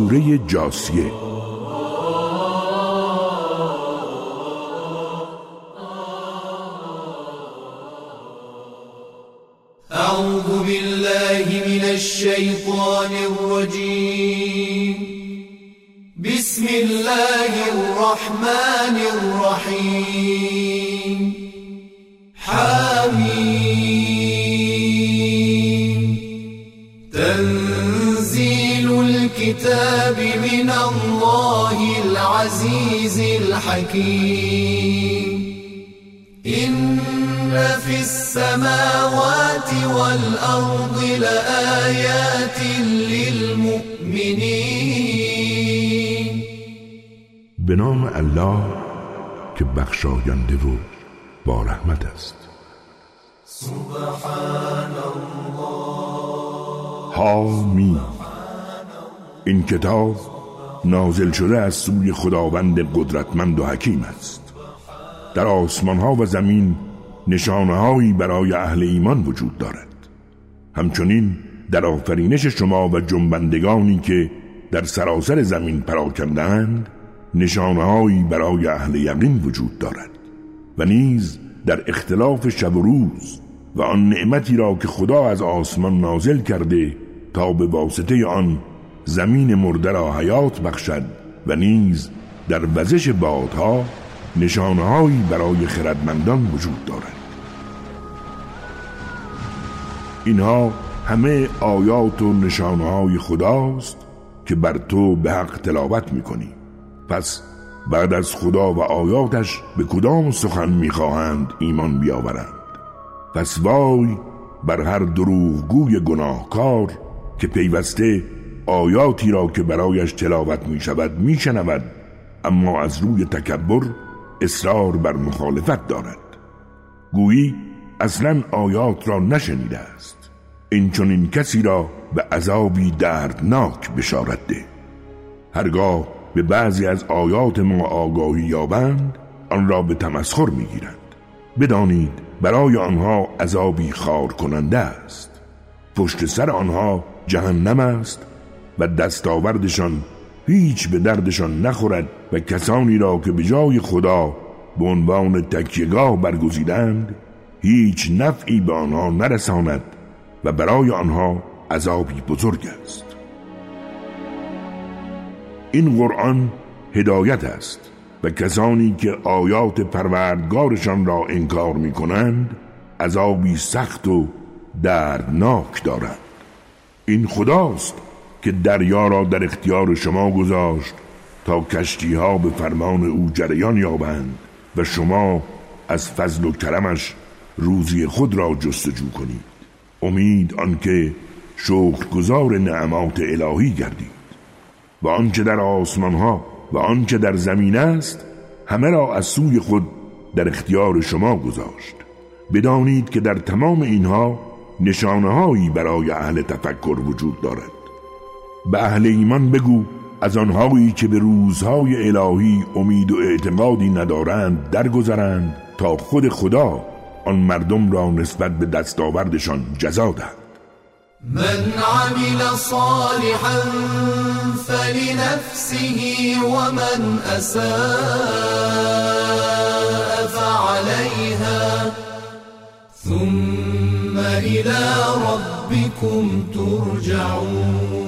سوره جاسیه. اعوذ بالله من الشیطان الرجیم بسم الله الرحمن الرحیم حمیم الكتاب من الله العزيز الحكيم. إن في السماوات والأرض لآيات للمؤمنين. به نام الله که بخشاینده و با رحمت است. سبحان الله. حامی این کتاب نازل شده از سوی خداوند قدرتمند و حکیم است. در آسمان ها و زمین نشانه هایی برای اهل ایمان وجود دارد. همچنین در آفرینش شما و جنبندگانی که در سراسر زمین پراکندند نشانه هایی برای اهل یقین وجود دارد و نیز در اختلاف شب و روز و آن نعمتی را که خدا از آسمان نازل کرده تا به واسطه آن زمین مرده را حیات بخشد و نیز در وزش بادها نشانههایی برای خردمندان وجود دارد. اینها همه آیات و نشانه های خداست که بر تو به حق تلاوت می‌کنی. پس بعد از خدا و آیاتش به کدام سخن می‌خواهند ایمان بیاورند؟ پس وای بر هر دروغگوی گناهکار که پیوسته آیاتی را که برایش تلاوت می شود می شنود اما از روی تکبر اصرار بر مخالفت دارد. گویی اصلا آیات را نشنیده است. این چون این کسی را به عذابی دردناک بشارت ده. هرگاه به بعضی از آیات ما آگاهی یابند آن را به تمسخر می‌گیرند. بدانید برای آنها عذابی خار کننده است. پشت سر آنها جهنم است و دستاوردشان هیچ به دردشان نخورد و کسانی را که به جای خدا به عنوان تکیگاه برگزیدند هیچ نفعی به آنها نرساند و برای آنها عذابی بزرگ است. این قرآن هدایت است و کسانی که آیات پروردگارشان را انکار می کنند عذابی سخت و دردناک دارند. این خداست که دریا را در اختیار شما گذاشت تا کشتی ها به فرمان او جریان یابند و شما از فضل و کرمش روزی خود را جستجو کنید. امید آنکه گذار نعمات الهی گردید. و آنچه در آسمان ها و آنچه در زمین است همه را از سوی خود در اختیار شما گذاشت. بدانید که در تمام اینها نشانههایی برای اهل تفکر وجود دارد. به اهل ایمان بگو از آنهایی که به روزهای الهی امید و اعتمادی ندارند درگذرند تا خود خدا آن مردم را نسبت به دستاوردشان جزا دهد. من عمل صالحا فلنفسه ومن اساء فعليها. ثم الى ربكم ترجعون.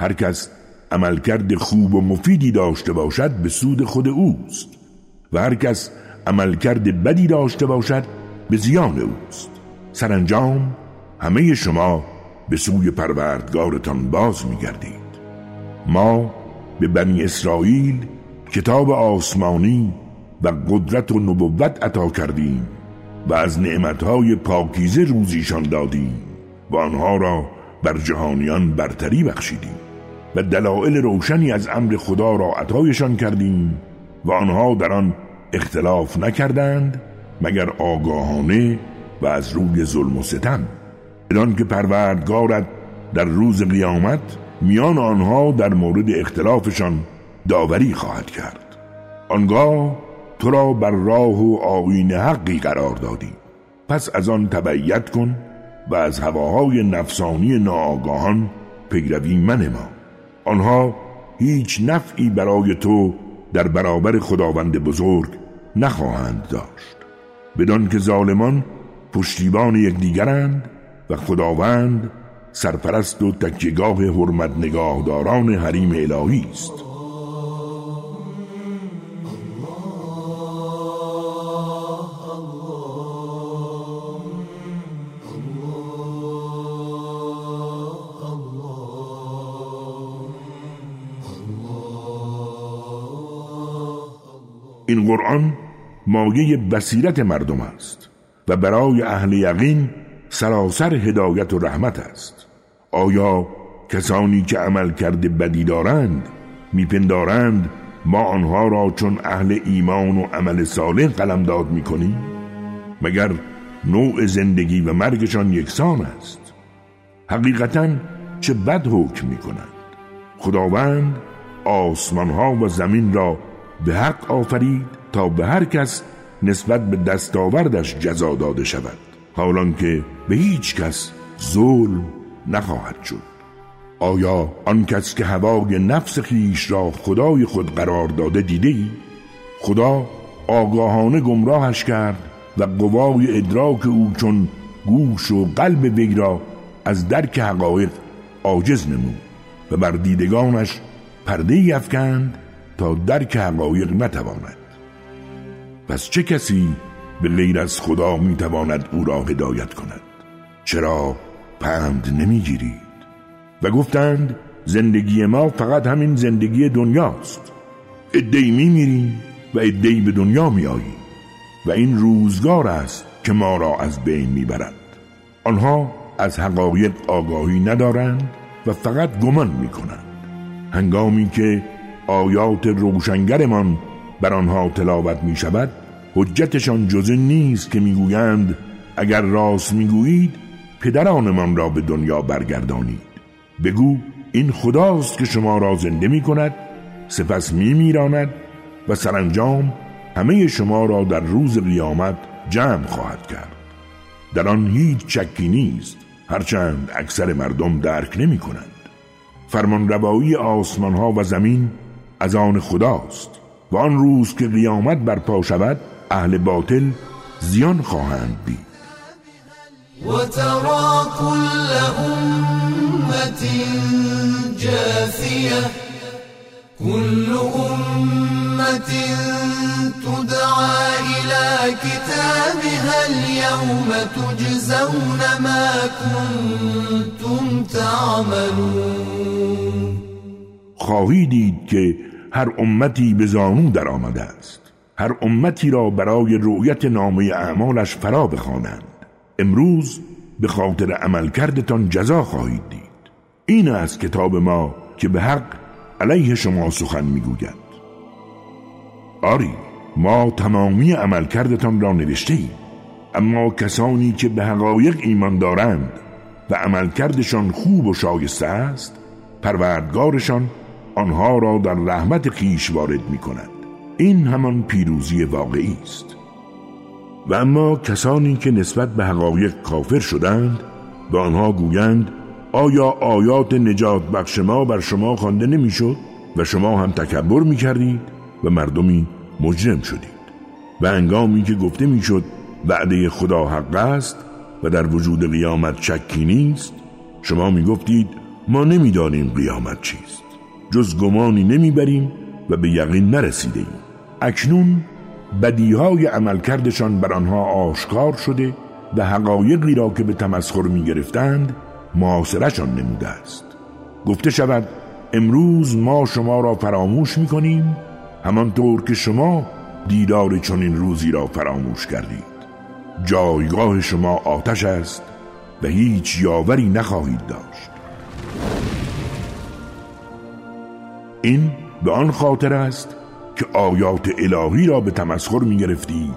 هر کس عملکرد خوب و مفیدی داشته باشد به سود خود اوست و هر کس عملکرد بدی داشته باشد به زیان اوست. سرانجام همه شما به سوی پروردگارتان باز میگردید. ما به بنی اسرائیل کتاب آسمانی و قدرت و نبوت عطا کردیم و از نعمتهای پاکیزه روزیشان دادیم و آنها را بر جهانیان برتری بخشیدیم. و دلایل روشنی از امر خدا را عطایشان کردیم و آنها در آن اختلاف نکردند مگر آگاهانه و از روی ظلم و ستم. بدان که پروردگارت در روز قیامت میان آنها در مورد اختلافشان داوری خواهد کرد. آنگاه تو را بر راه و آین حقی قرار دادی پس از آن تبعیت کن و از هواهای نفسانی ناآگاهان پیروی منما. آنها هیچ نفعی برای تو در برابر خداوند بزرگ نخواهند داشت. بدان که ظالمان پشتیبان یکدیگرند و خداوند سرپرست و تکیگاه حرمت نگاهداران حریم الهی است. این قرآن مایه بصیرت مردم است و برای اهل یقین سراسر هدایت و رحمت است. آیا کسانی که عمل کرده بدی دارند میپندارند ما آنها را چون اهل ایمان و عمل صالح قلمداد می‌کنیم؟ مگر نوع زندگی و مرگشان یکسان است؟ حقیقتا چه بد حکم می‌کنند؟ خداوند آسمان ها و زمین را به حق آفرید تا به هر کس نسبت به دستاوردش جزا داده شود حالان که به هیچ کس ظلم نخواهد شد آیا آن کس که هوای نفس خیش را خدای خود قرار داده دیده ای؟ خدا آگاهانه گمراهش کرد و قوای ادراک او چون گوش و قلب وی را از درک حقایق عاجز نمود و بر دیدگانش پرده افکند تا درک حقایق نتواند. پس چه کسی به غیر از خدا می‌تواند او را هدایت کند؟ چرا پند نمی‌گیرید؟ و گفتند زندگی ما فقط همین زندگی دنیاست. ادهی میمیریم و ادهی به دنیا میآییم. و این روزگار است که ما را از بین می‌برد. آنها از حقایق آگاهی ندارند و فقط گمان می‌کنند. هنگامی که آیات روشنگرمان بر آنها تلاوت می شود حجتشان جز نیست که می‌گویند اگر راست می‌گویید پدرانمان را به دنیا برگردانید. بگو این خداست که شما را زنده می کند سپس می میراند و سرانجام همه شما را در روز قیامت جمع خواهد کرد. در آن هیچ چکی نیست هرچند اکثر مردم درک نمی کنند فرمان روایی آسمان ها و زمین از آن خداست و آن روز که قیامت برپا شود اهل باطل زیان خواهند دید. وترى كل أمة جاثية كل أمة تدعى إلى كتابها اليوم تجزون ما كنتم تعملون. خواهی دید که هر امتی به زانو در آمده است. هر امتی را برای رؤیت نامه اعمالش فرا بخوانند. امروز به خاطر عمل کردتان جزا خواهید دید. این است کتاب ما که به حق علیه شما سخن می‌گوید. آری ما تمامی عمل کردتان را نوشته ایم. اما کسانی که به حقایق ایمان دارند و عمل کردشان خوب و شایسته است پروردگارشان آنها را در رحمت خیش وارد می کند این همان پیروزی واقعی است. و اما کسانی که نسبت به حقایق کافر شدند به آنها گویند آیا آیات نجات بخش ما بر شما خوانده نمی‌شد و شما هم تکبر می کردید و مردمی مجرم شدید؟ و انگامی که گفته می‌شد وعده خدا حق است و در وجود قیامت شکی نیست شما می گفتید ما نمی‌دانیم قیامت چیست. جز گمانی نمی‌بریم و به یقین نرسیده ایم اکنون بدیهای عملکردشان بر آنها آشکار شده و حقایقی را که به تمسخر می گرفتند معاصرشان نموده است. گفته شود امروز ما شما را فراموش می کنیم همانطور که شما دیدار چنین روزی را فراموش کردید. جایگاه شما آتش است و هیچ یاوری نخواهید داشت. این به آن خاطر است که آیات الهی را به تمسخر می گرفتید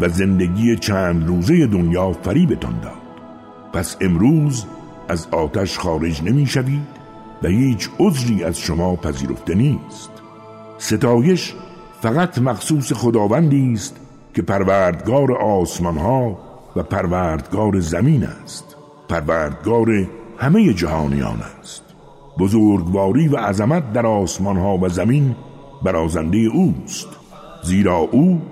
و زندگی چند روزه دنیا فریبتان داد. پس امروز از آتش خارج نمی شوید و هیچ عذری از شما پذیرفته نیست. ستایش فقط مخصوص خداوندی است که پروردگار آسمان ها و پروردگار زمین است. پروردگار همه جهانیان است. بزرگواری و عظمت در آسمان ها و زمین برازنده اوست زیرا او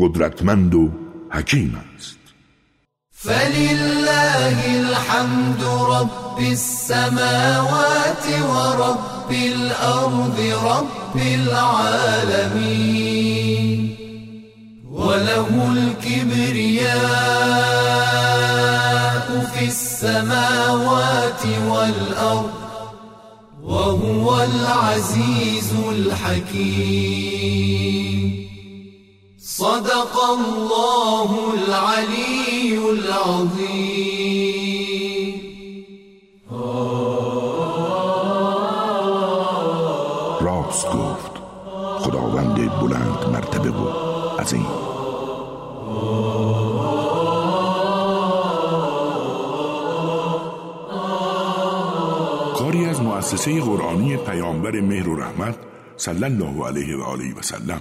قدرتمند و حکیم است. فلله الحمد رب السماوات ورب الأرض رب العالمين وله الكبرياء في السماوات والأرض وهو العزيز الحكيم. صدق الله العلي العظيم. راست گفت خداوند بلند مرتبه و عظیم. مؤسسه قرآنی پیامبر مهر و رحمت صلی الله علیه و آله و سلم.